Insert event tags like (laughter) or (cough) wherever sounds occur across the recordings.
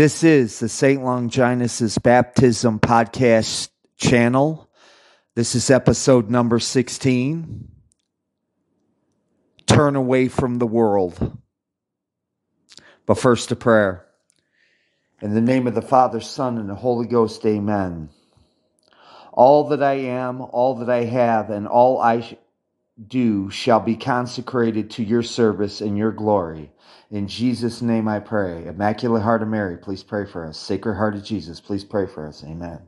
This is the St. Longinus' Baptism Podcast channel. This is episode number 16. Turn away from the world. But first, a prayer. In the name of the Father, Son, and the Holy Ghost, amen. All that I am, all that I have, and all I do shall be consecrated to your service and your glory. In Jesus' name I pray. Immaculate Heart of Mary, please pray for us. Sacred Heart of Jesus, please pray for us. Amen.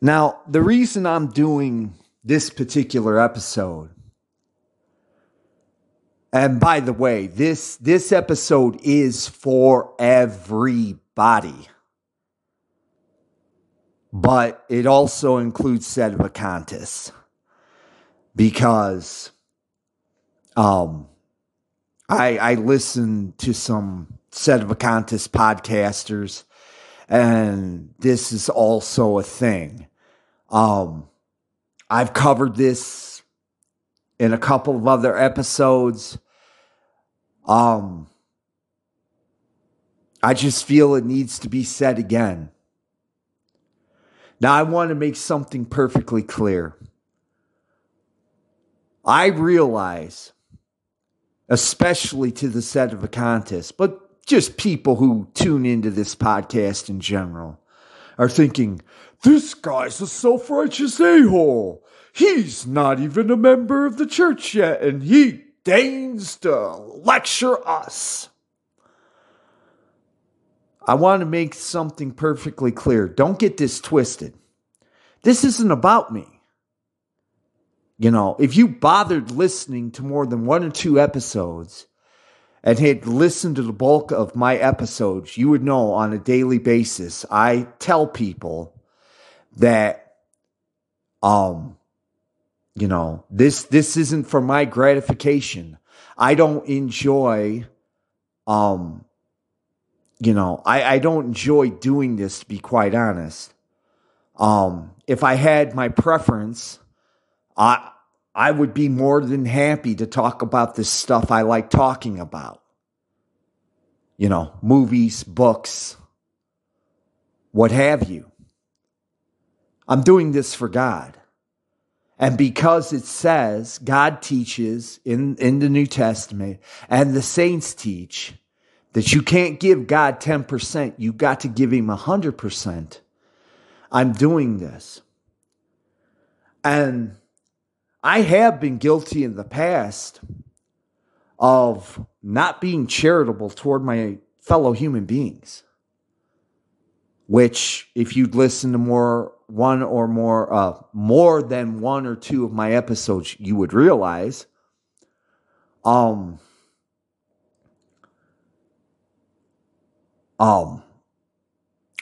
Now, the reason I'm doing this particular episode, and by the way, this this episode is for everybody. But it also includes Sedevacantists because um, I I listen to some Sedevacantist podcasters, and this is also a thing. Um, I've covered this in a couple of other episodes. Um, I just feel it needs to be said again. Now, I want to make something perfectly clear. I realize especially to the sedevacantist, but just people who tune into this podcast in general, are thinking, this guy's a self righteous a hole. He's not even a member of the church yet, and he deigns to lecture us. I want to make something perfectly clear. Don't get this twisted. This isn't about me. You know, if you bothered listening to more than one or two episodes and had listened to the bulk of my episodes, you would know on a daily basis, I tell people that, um, you know, this, this isn't for my gratification. I don't enjoy, um, you know, I, I don't enjoy doing this to be quite honest. Um, if I had my preference, I I would be more than happy to talk about this stuff I like talking about. You know, movies, books, what have you. I'm doing this for God. And because it says God teaches in, in the New Testament and the saints teach that you can't give God 10%, you got to give him 100%. I'm doing this. And I have been guilty in the past of not being charitable toward my fellow human beings. Which, if you'd listen to more, one or more, uh, more than one or two of my episodes, you would realize. Um, um,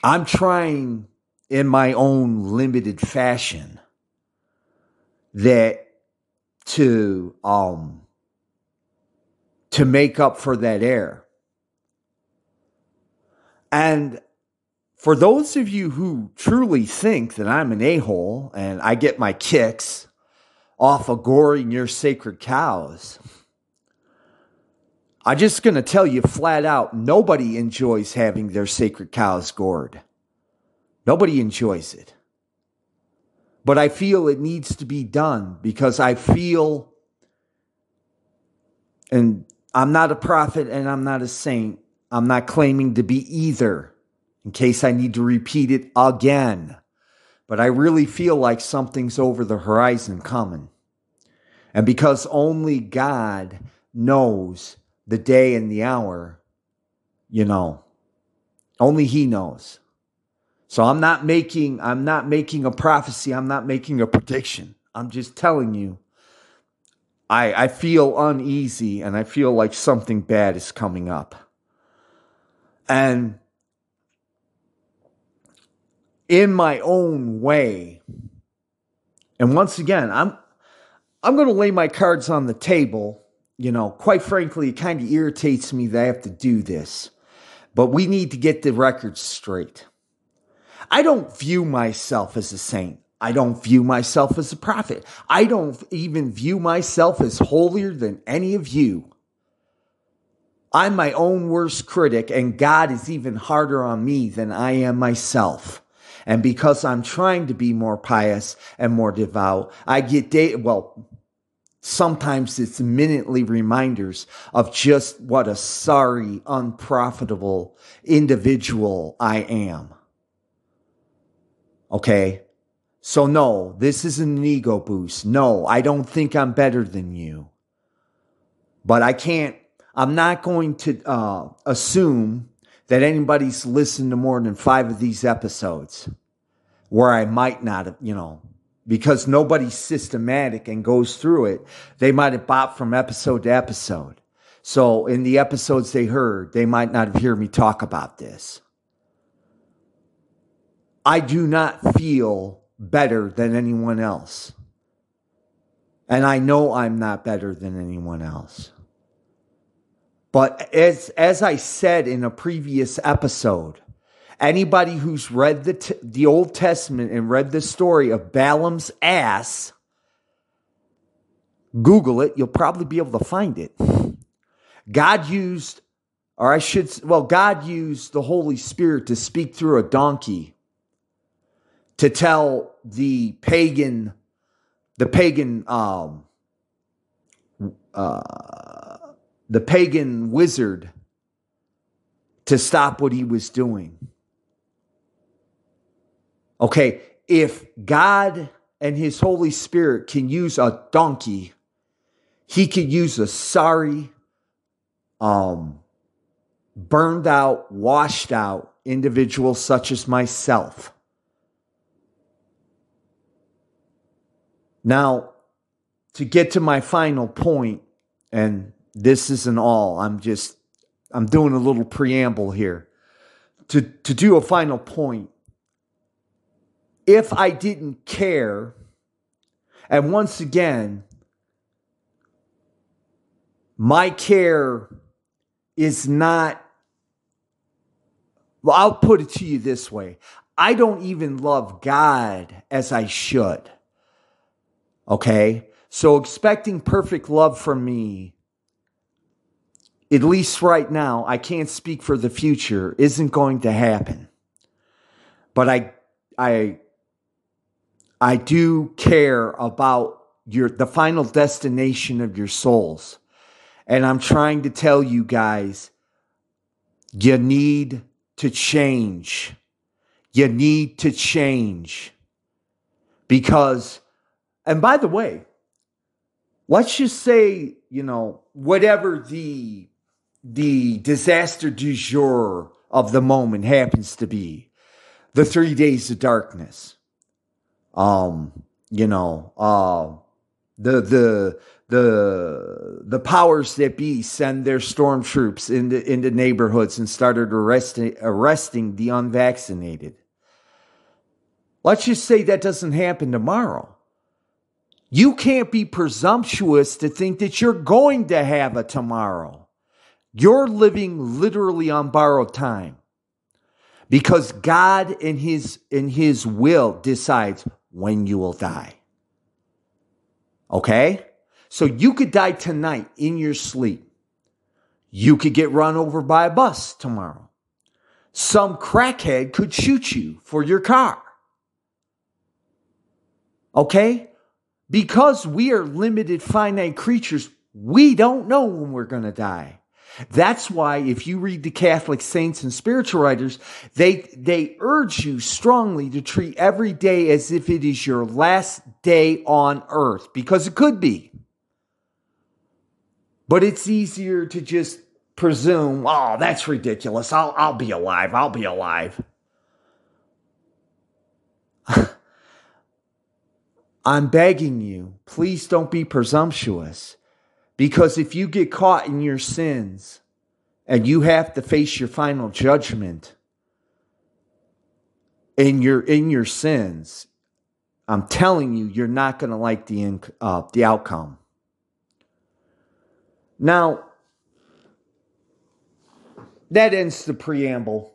I'm trying in my own limited fashion that to um to make up for that error. And for those of you who truly think that I'm an a-hole and I get my kicks off of goring your sacred cows, I'm just going to tell you flat out nobody enjoys having their sacred cows gored. Nobody enjoys it but I feel it needs to be done because I feel, and I'm not a prophet and I'm not a saint. I'm not claiming to be either in case I need to repeat it again. But I really feel like something's over the horizon coming. And because only God knows the day and the hour, you know, only He knows. So I'm not making I'm not making a prophecy, I'm not making a prediction. I'm just telling you I I feel uneasy and I feel like something bad is coming up. And in my own way, and once again, I'm I'm going to lay my cards on the table. You know, quite frankly, it kind of irritates me that I have to do this. But we need to get the records straight. I don't view myself as a saint. I don't view myself as a prophet. I don't even view myself as holier than any of you. I'm my own worst critic, and God is even harder on me than I am myself. And because I'm trying to be more pious and more devout, I get day, well, sometimes it's minutely reminders of just what a sorry, unprofitable individual I am. Okay. So no, this isn't an ego boost. No, I don't think I'm better than you. But I can't, I'm not going to uh, assume that anybody's listened to more than five of these episodes where I might not you know, because nobody's systematic and goes through it. They might have bopped from episode to episode. So in the episodes they heard, they might not have heard me talk about this. I do not feel better than anyone else. And I know I'm not better than anyone else. But as, as I said in a previous episode, anybody who's read the, t- the Old Testament and read the story of Balaam's ass, Google it, you'll probably be able to find it. God used, or I should, well, God used the Holy Spirit to speak through a donkey to tell the pagan, the pagan, um, uh, the pagan wizard to stop what he was doing. Okay, if God and his Holy Spirit can use a donkey, he could use a sorry, um, burned out, washed out individual such as myself Now, to get to my final point, and this isn't all, I'm just, I'm doing a little preamble here. To, to do a final point, if I didn't care, and once again, my care is not, well, I'll put it to you this way I don't even love God as I should. Okay. So expecting perfect love from me, at least right now, I can't speak for the future, isn't going to happen. But I, I, I do care about your, the final destination of your souls. And I'm trying to tell you guys, you need to change. You need to change because and by the way, let's just say, you know, whatever the the disaster du jour of the moment happens to be, the three days of darkness. Um, you know, uh, the the the the powers that be send their storm troops into into neighborhoods and started arresting arresting the unvaccinated. Let's just say that doesn't happen tomorrow. You can't be presumptuous to think that you're going to have a tomorrow. You're living literally on borrowed time because God in his in his will decides when you will die. Okay? So you could die tonight in your sleep. You could get run over by a bus tomorrow. Some crackhead could shoot you for your car. Okay? Because we are limited, finite creatures, we don't know when we're going to die. That's why if you read the Catholic saints and spiritual writers, they, they urge you strongly to treat every day as if it is your last day on earth, because it could be. But it's easier to just presume, oh, that's ridiculous. I'll, I'll be alive. I'll be alive. (laughs) I'm begging you, please don't be presumptuous. Because if you get caught in your sins and you have to face your final judgment and you're in your sins, I'm telling you, you're not going to like the uh, the outcome. Now, that ends the preamble.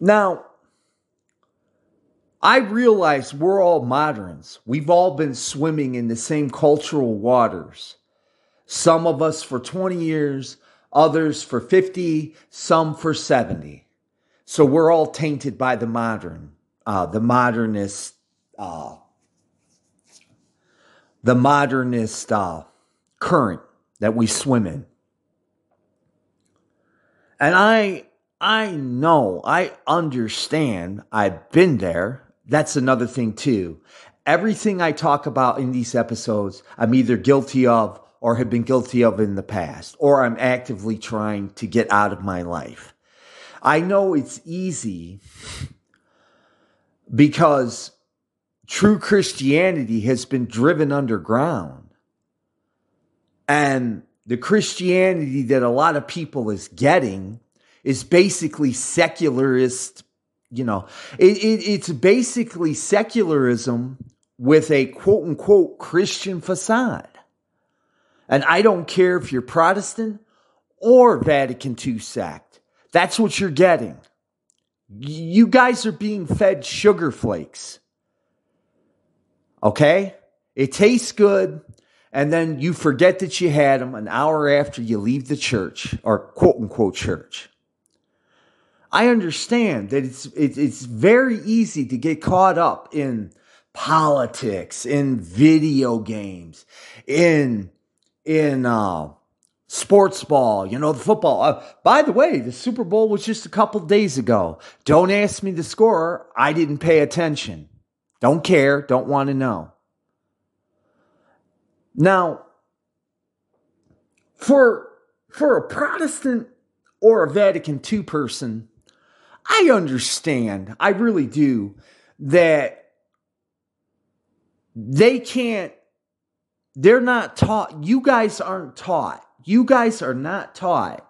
Now, I realize we're all moderns. We've all been swimming in the same cultural waters. Some of us for 20 years, others for 50, some for 70. So we're all tainted by the modern, uh, the modernist, uh, the modernist uh, current that we swim in. And I, I know, I understand. I've been there. That's another thing too. Everything I talk about in these episodes, I'm either guilty of or have been guilty of in the past, or I'm actively trying to get out of my life. I know it's easy because true Christianity has been driven underground. And the Christianity that a lot of people is getting is basically secularist, you know, it, it, it's basically secularism with a quote unquote Christian facade. And I don't care if you're Protestant or Vatican II sect. That's what you're getting. You guys are being fed sugar flakes. Okay? It tastes good, and then you forget that you had them an hour after you leave the church or quote unquote church. I understand that it's it's very easy to get caught up in politics, in video games, in in uh, sports ball, you know, the football. Uh, by the way, the Super Bowl was just a couple days ago. Don't ask me the score. I didn't pay attention. Don't care. Don't want to know. Now, for for a Protestant or a Vatican II person, I understand. I really do that they can't they're not taught, you guys aren't taught, you guys are not taught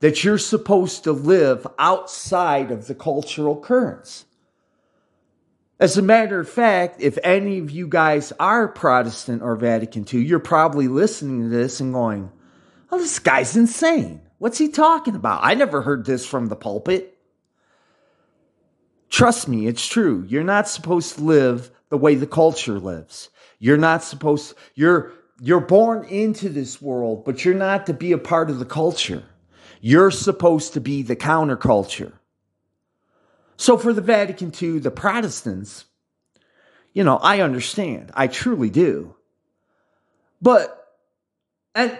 that you're supposed to live outside of the cultural currents. As a matter of fact, if any of you guys are Protestant or Vatican II, you're probably listening to this and going, Oh, this guy's insane. What's he talking about? I never heard this from the pulpit. Trust me, it's true. You're not supposed to live the way the culture lives. You're not supposed you're you're born into this world, but you're not to be a part of the culture. You're supposed to be the counterculture. So for the Vatican II, the Protestants, you know, I understand. I truly do. But and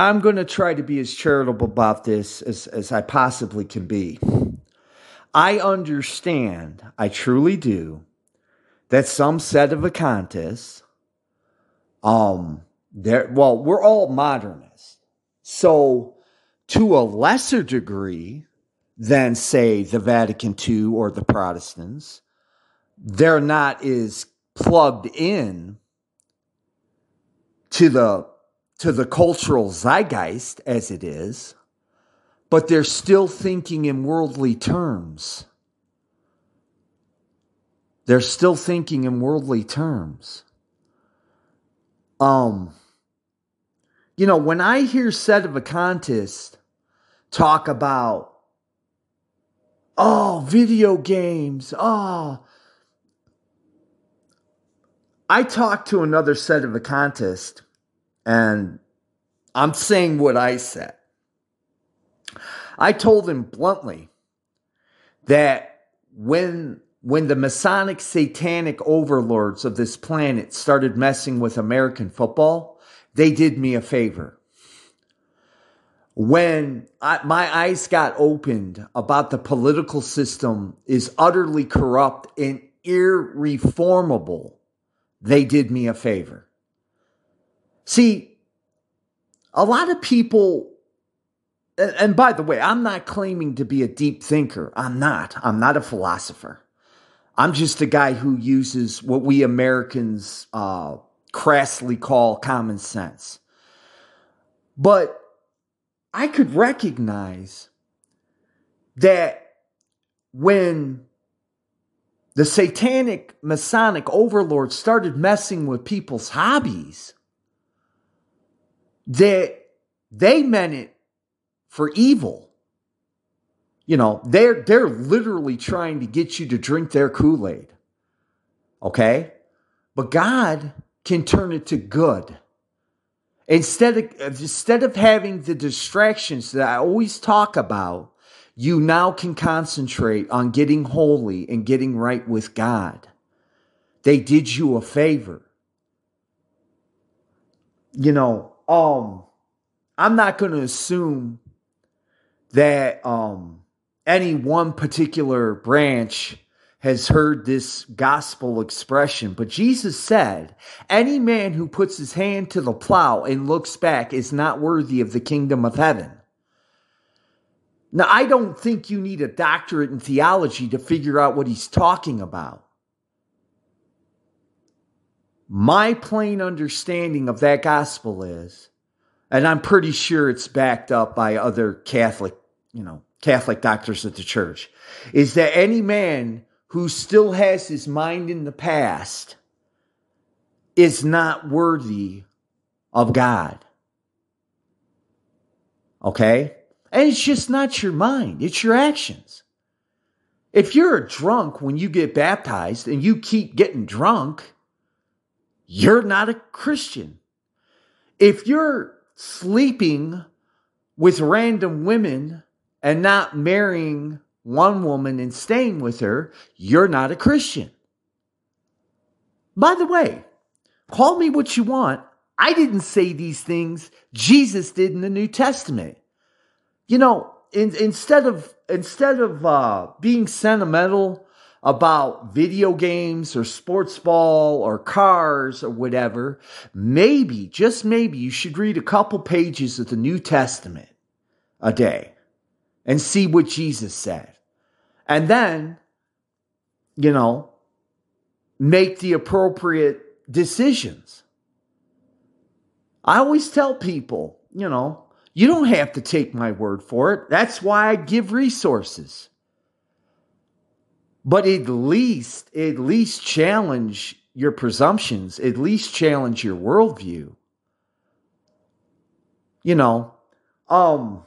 I'm going to try to be as charitable about this as, as I possibly can be. I understand, I truly do, that some sedevacantists, um, there, well, we're all modernists. So, to a lesser degree than, say, the Vatican II or the Protestants, they're not as plugged in to the to the cultural zeitgeist as it is but they're still thinking in worldly terms. They're still thinking in worldly terms. Um, you know, when I hear sedevacantist talk about, oh, video games, oh, I talked to another sedevacantist and I'm saying what I said. I told him bluntly that when when the Masonic satanic overlords of this planet started messing with American football, they did me a favor. When I, my eyes got opened about the political system is utterly corrupt and irreformable, they did me a favor. See, a lot of people and by the way, I'm not claiming to be a deep thinker. I'm not. I'm not a philosopher. I'm just a guy who uses what we Americans uh, crassly call common sense. But I could recognize that when the satanic Masonic overlords started messing with people's hobbies, that they meant it for evil. You know, they're they're literally trying to get you to drink their Kool-Aid. Okay? But God can turn it to good. Instead of instead of having the distractions that I always talk about, you now can concentrate on getting holy and getting right with God. They did you a favor. You know, um I'm not going to assume that um any one particular branch has heard this gospel expression, but Jesus said, Any man who puts his hand to the plow and looks back is not worthy of the kingdom of heaven. Now, I don't think you need a doctorate in theology to figure out what he's talking about. My plain understanding of that gospel is, and I'm pretty sure it's backed up by other Catholic, you know, Catholic doctors at the church, is that any man who still has his mind in the past is not worthy of God. Okay? And it's just not your mind, it's your actions. If you're a drunk when you get baptized and you keep getting drunk, you're not a Christian. If you're sleeping with random women and not marrying one woman and staying with her, you're not a Christian. By the way, call me what you want. I didn't say these things. Jesus did in the New Testament. You know, in, instead of instead of uh, being sentimental about video games or sports ball or cars or whatever, maybe just maybe you should read a couple pages of the New Testament a day and see what Jesus said. And then, you know, make the appropriate decisions. I always tell people, you know, you don't have to take my word for it. That's why I give resources. But at least, at least challenge your presumptions, at least challenge your worldview. You know, um,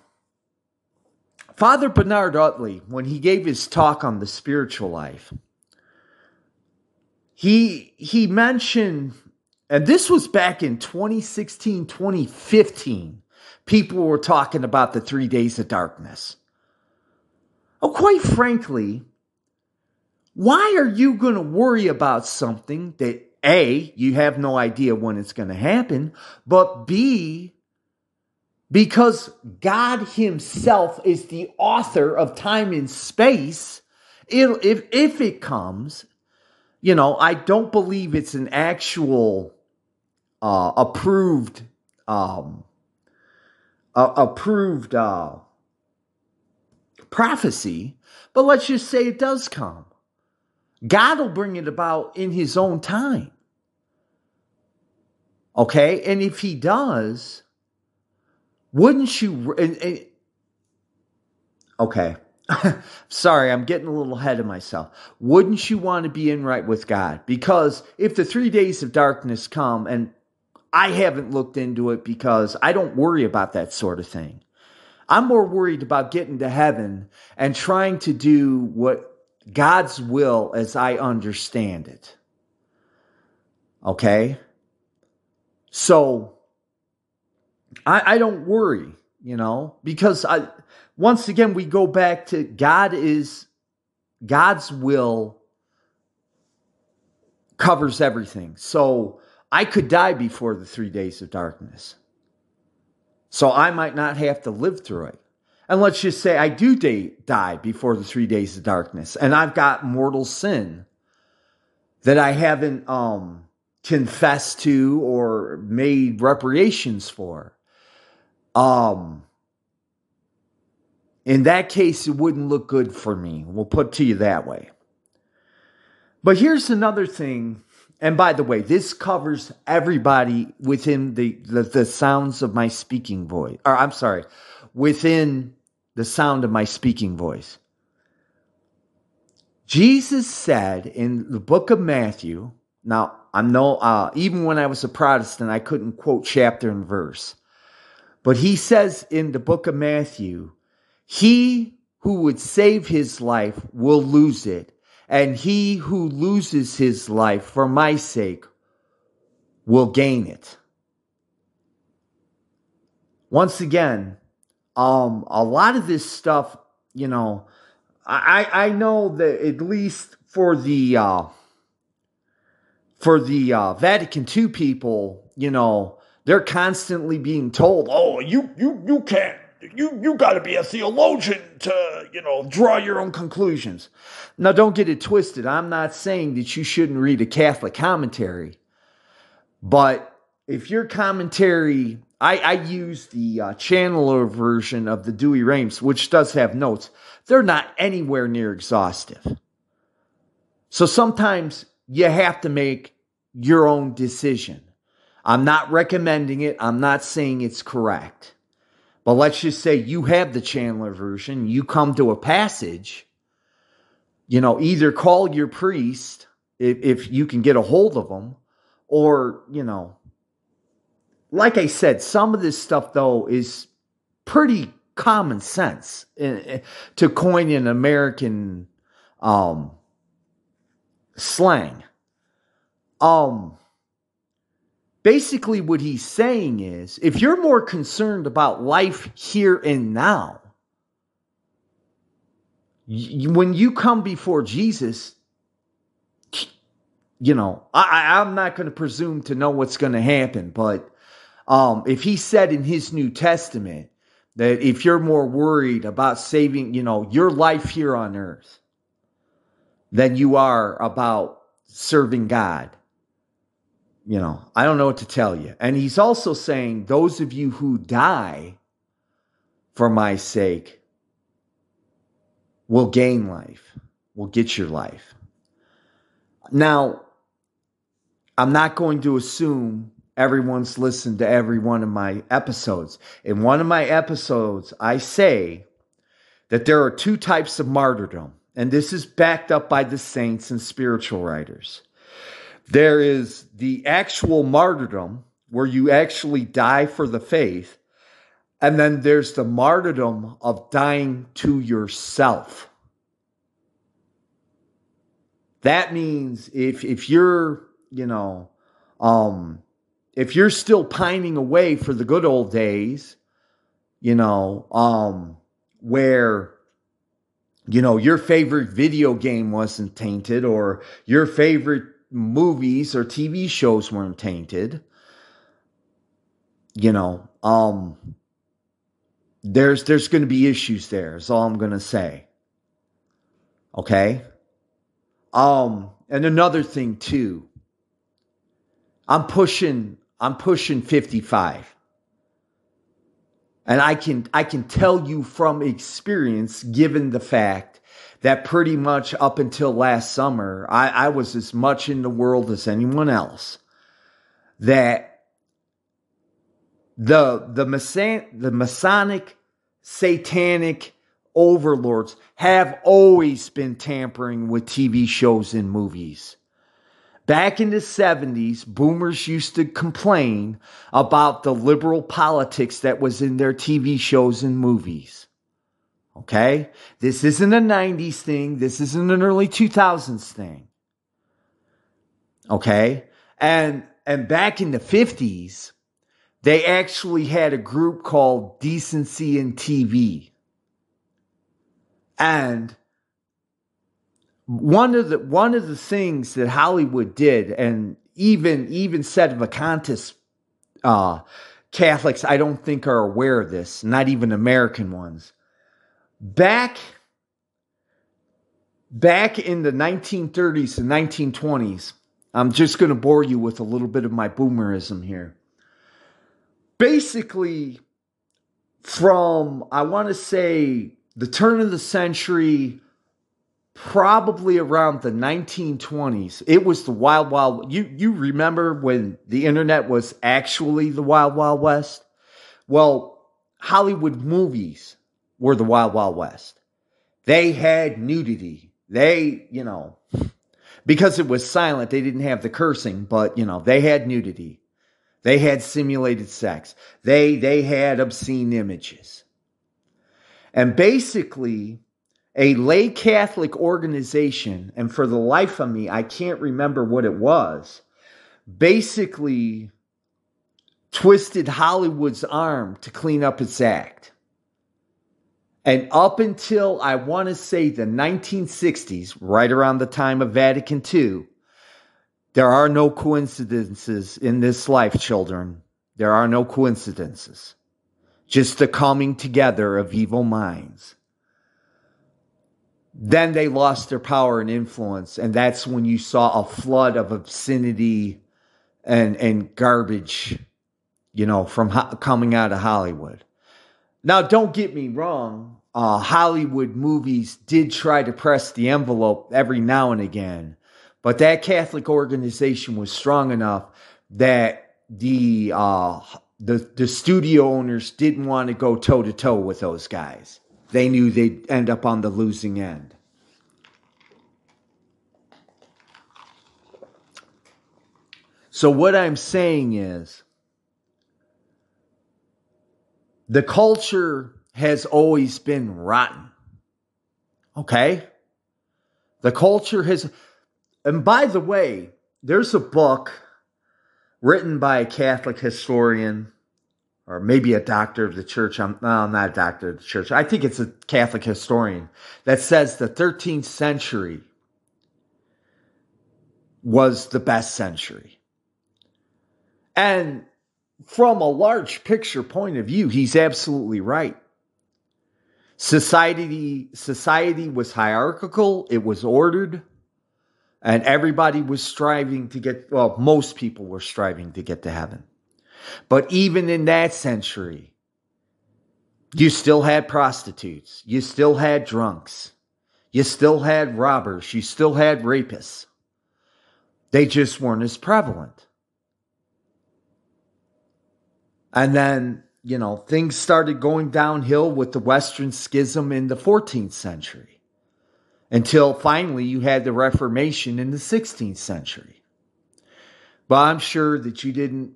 Father Bernard Utley, when he gave his talk on the spiritual life, he he mentioned, and this was back in 2016, 2015, people were talking about the three days of darkness. Oh, quite frankly, why are you going to worry about something that A, you have no idea when it's going to happen, but B, because God Himself is the author of time and space. It, if, if it comes, you know, I don't believe it's an actual uh, approved, um, uh, approved uh, prophecy, but let's just say it does come. God will bring it about in His own time. Okay, and if He does, wouldn't you? And, and, okay. (laughs) Sorry, I'm getting a little ahead of myself. Wouldn't you want to be in right with God? Because if the three days of darkness come, and I haven't looked into it because I don't worry about that sort of thing. I'm more worried about getting to heaven and trying to do what God's will as I understand it. Okay? So, I, I don't worry, you know, because I once again we go back to God is God's will covers everything. So I could die before the three days of darkness. So I might not have to live through it. And let's just say I do day, die before the three days of darkness, and I've got mortal sin that I haven't um, confessed to or made reparations for. Um, in that case, it wouldn't look good for me. We'll put to you that way. But here's another thing. And by the way, this covers everybody within the, the, the sounds of my speaking voice. Or I'm sorry, within the sound of my speaking voice. Jesus said in the book of Matthew, now I'm no, uh, even when I was a Protestant, I couldn't quote chapter and verse. But he says in the book of Matthew, he who would save his life will lose it, and he who loses his life for my sake will gain it. Once again, um, a lot of this stuff, you know, I, I know that at least for the uh, for the uh, Vatican II people, you know, they're constantly being told, "Oh, you you you can't you you got to be a theologian to you know draw your own conclusions." Now, don't get it twisted. I'm not saying that you shouldn't read a Catholic commentary, but if your commentary, I, I use the uh, Challoner version of the Douay-Rheims, which does have notes. They're not anywhere near exhaustive. So sometimes you have to make your own decision. I'm not recommending it. I'm not saying it's correct. But let's just say you have the Challoner version. You come to a passage, you know, either call your priest if, if you can get a hold of them, or, you know, like I said, some of this stuff, though, is pretty common sense eh, eh, to coin an American um, slang. Um, basically what he's saying is if you're more concerned about life here and now when you come before jesus you know I, i'm not going to presume to know what's going to happen but um, if he said in his new testament that if you're more worried about saving you know your life here on earth than you are about serving god you know, I don't know what to tell you. And he's also saying, those of you who die for my sake will gain life, will get your life. Now, I'm not going to assume everyone's listened to every one of my episodes. In one of my episodes, I say that there are two types of martyrdom, and this is backed up by the saints and spiritual writers. There is the actual martyrdom where you actually die for the faith. And then there's the martyrdom of dying to yourself. That means if if you're, you know, um if you're still pining away for the good old days, you know, um where you know your favorite video game wasn't tainted or your favorite movies or TV shows weren't tainted. You know, um there's there's going to be issues there. Is all I'm going to say. Okay? Um and another thing too. I'm pushing I'm pushing 55. And I can I can tell you from experience given the fact that pretty much up until last summer, I, I was as much in the world as anyone else. That the the Mason, the Masonic satanic overlords have always been tampering with TV shows and movies. Back in the 70s, boomers used to complain about the liberal politics that was in their TV shows and movies. Okay? This isn't a 90s thing. This isn't an early 2000s thing. Okay? And and back in the 50s, they actually had a group called Decency in TV. And one of the one of the things that Hollywood did, and even even Sedevacantists uh, Catholics, I don't think are aware of this, not even American ones. Back back in the 1930s and 1920s i'm just going to bore you with a little bit of my boomerism here. Basically from i want to say the turn of the century probably around the 1920s it was the wild wild you you remember when the internet was actually the wild wild west well hollywood movies were the Wild Wild West. They had nudity. They, you know, because it was silent, they didn't have the cursing, but you know, they had nudity. They had simulated sex. They they had obscene images. And basically, a lay Catholic organization, and for the life of me, I can't remember what it was, basically twisted Hollywood's arm to clean up its act. And up until I want to say the 1960s, right around the time of Vatican II, there are no coincidences in this life, children. There are no coincidences. Just the coming together of evil minds. Then they lost their power and influence, and that's when you saw a flood of obscenity and and garbage, you know, from ho- coming out of Hollywood. Now, don't get me wrong. Uh, Hollywood movies did try to press the envelope every now and again, but that Catholic organization was strong enough that the uh, the the studio owners didn't want to go toe to toe with those guys. They knew they'd end up on the losing end. So what I'm saying is the culture has always been rotten. Okay? The culture has and by the way, there's a book written by a Catholic historian or maybe a doctor of the church. I'm, no, I'm not a doctor of the church. I think it's a Catholic historian that says the 13th century was the best century. And from a large picture point of view, he's absolutely right. Society, society was hierarchical, it was ordered, and everybody was striving to get, well, most people were striving to get to heaven. But even in that century, you still had prostitutes, you still had drunks, you still had robbers, you still had rapists. They just weren't as prevalent. And then, you know, things started going downhill with the Western Schism in the 14th century until finally you had the Reformation in the 16th century. But I'm sure that you didn't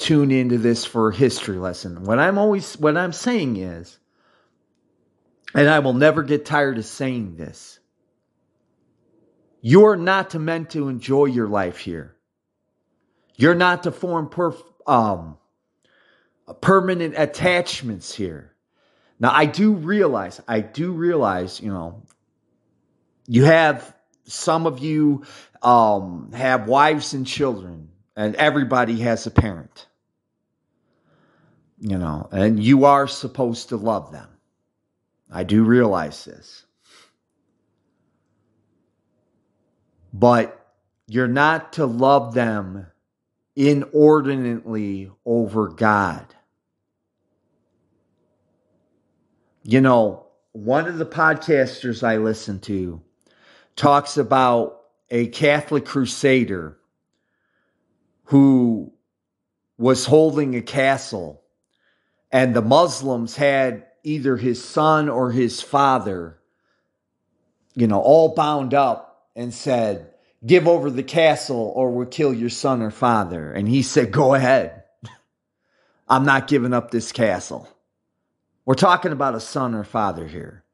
tune into this for a history lesson. What I'm always what I'm saying is and I will never get tired of saying this. You're not meant to enjoy your life here. You're not to form perf- um, permanent attachments here. Now, I do realize, I do realize, you know, you have some of you um, have wives and children, and everybody has a parent, you know, and you are supposed to love them. I do realize this. But you're not to love them inordinately over God. You know, one of the podcasters I listen to talks about a Catholic crusader who was holding a castle, and the Muslims had either his son or his father, you know, all bound up and said, Give over the castle or we'll kill your son or father. And he said, Go ahead. (laughs) I'm not giving up this castle. We're talking about a son or father here.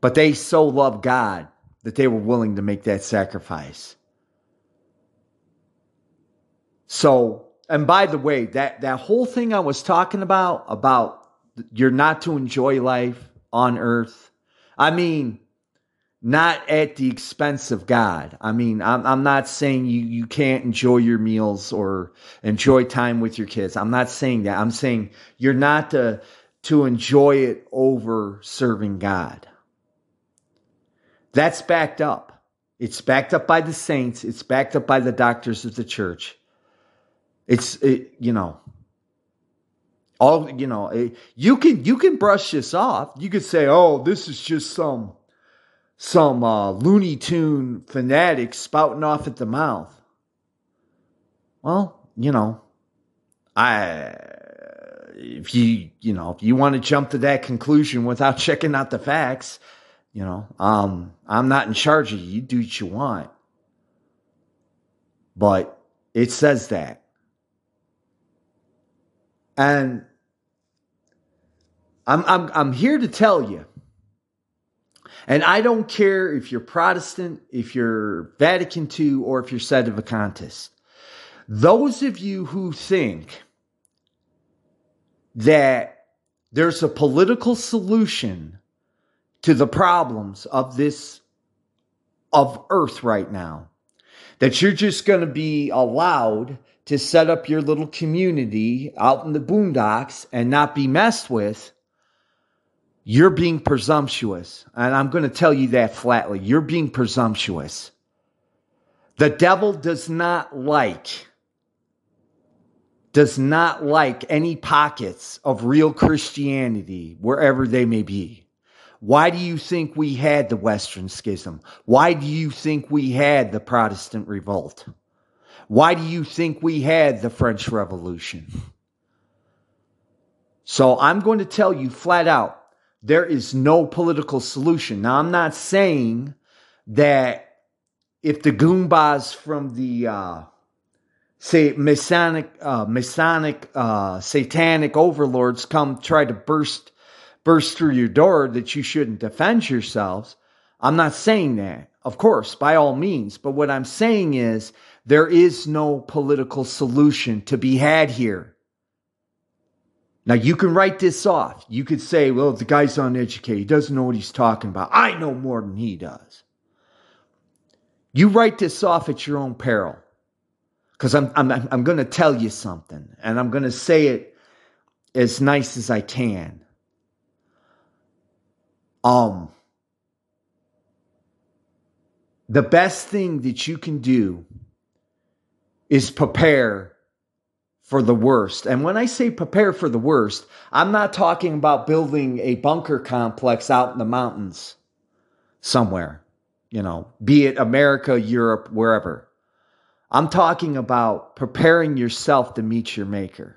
But they so love God that they were willing to make that sacrifice. So, and by the way, that, that whole thing I was talking about, about you're not to enjoy life on earth. I mean, not at the expense of God. I mean, I'm, I'm not saying you, you can't enjoy your meals or enjoy time with your kids. I'm not saying that. I'm saying you're not to, to enjoy it over serving God. That's backed up. It's backed up by the saints. It's backed up by the doctors of the church. It's, it, you know, all, you know, it, you can, you can brush this off. You could say, oh, this is just some, some uh, Looney Tune fanatic spouting off at the mouth. Well, you know, I if you you know if you want to jump to that conclusion without checking out the facts, you know, um, I'm not in charge of you. You do what you want, but it says that, and I'm I'm I'm here to tell you And I don't care if you're Protestant, if you're Vatican II, or if you're Sedevacantist. Those of you who think that there's a political solution to the problems of this of earth right now that you're just going to be allowed to set up your little community out in the boondocks and not be messed with you're being presumptuous and i'm going to tell you that flatly you're being presumptuous the devil does not like does not like any pockets of real Christianity wherever they may be. Why do you think we had the Western Schism? Why do you think we had the Protestant Revolt? Why do you think we had the French Revolution? So I'm going to tell you flat out there is no political solution. Now, I'm not saying that if the Goombas from the uh, say Masonic, uh, Masonic, uh, satanic overlords come try to burst, burst through your door that you shouldn't defend yourselves. I'm not saying that, of course, by all means. But what I'm saying is there is no political solution to be had here. Now you can write this off. You could say, well, the guy's uneducated. He doesn't know what he's talking about. I know more than he does. You write this off at your own peril because I'm, I'm, I'm going to tell you something and I'm going to say it as nice as I can. Um, the best thing that you can do is prepare for the worst. And when I say prepare for the worst, I'm not talking about building a bunker complex out in the mountains somewhere, you know, be it America, Europe, wherever. I'm talking about preparing yourself to meet your Maker.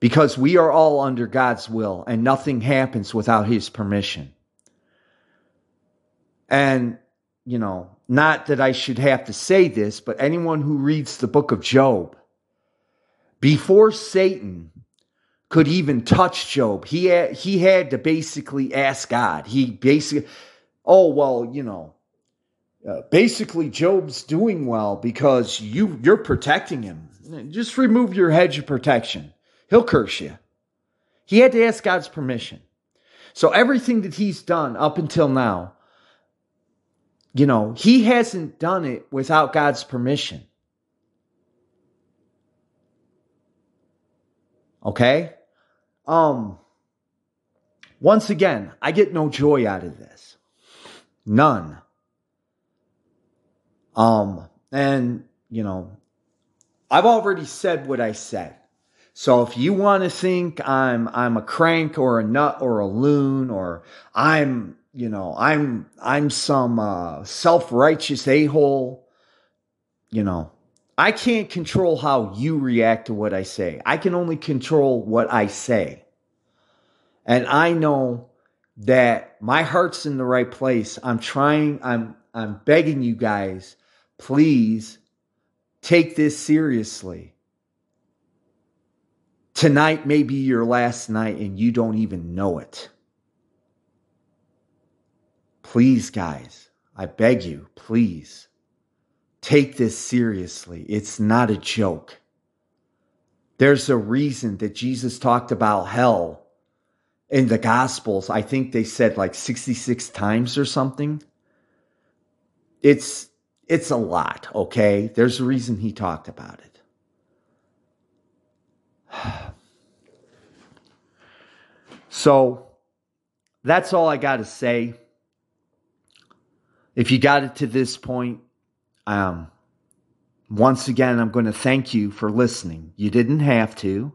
Because we are all under God's will and nothing happens without His permission. And, you know, not that I should have to say this, but anyone who reads the book of Job, before Satan could even touch Job, he had, he had to basically ask God. He basically, oh, well, you know, uh, basically Job's doing well because you you're protecting him. Just remove your hedge of protection. He'll curse you. He had to ask God's permission. So everything that he's done up until now, you know, he hasn't done it without God's permission. Okay? Um once again, I get no joy out of this. None. Um, and you know, I've already said what I said. So if you want to think I'm I'm a crank or a nut or a loon or I'm you know I'm I'm some uh, self-righteous a-hole, you know, I can't control how you react to what I say. I can only control what I say. And I know that my heart's in the right place. I'm trying I'm I'm begging you guys Please take this seriously. Tonight may be your last night and you don't even know it. Please, guys, I beg you, please take this seriously. It's not a joke. There's a reason that Jesus talked about hell in the Gospels. I think they said like 66 times or something. It's it's a lot, okay? There's a reason he talked about it. (sighs) So that's all I got to say. If you got it to this point, um, once again, I'm going to thank you for listening. You didn't have to.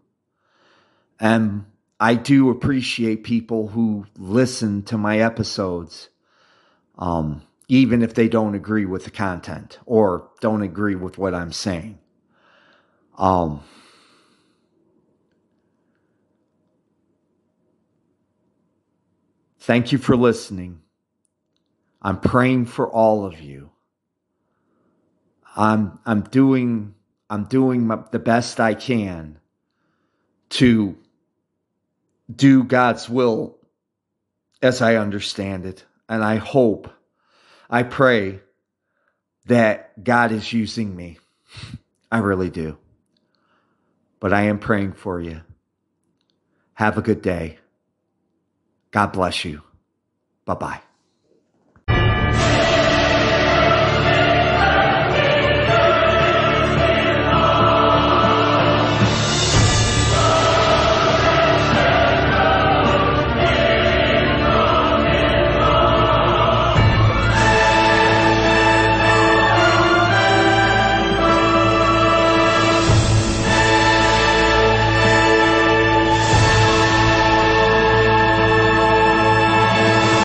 And I do appreciate people who listen to my episodes. Um, even if they don't agree with the content or don't agree with what I'm saying. Um, thank you for listening. I'm praying for all of you. I'm I'm doing I'm doing my, the best I can to do God's will as I understand it. And I hope, I pray that God is using me. I really do. But I am praying for you. Have a good day. God bless you. Bye bye.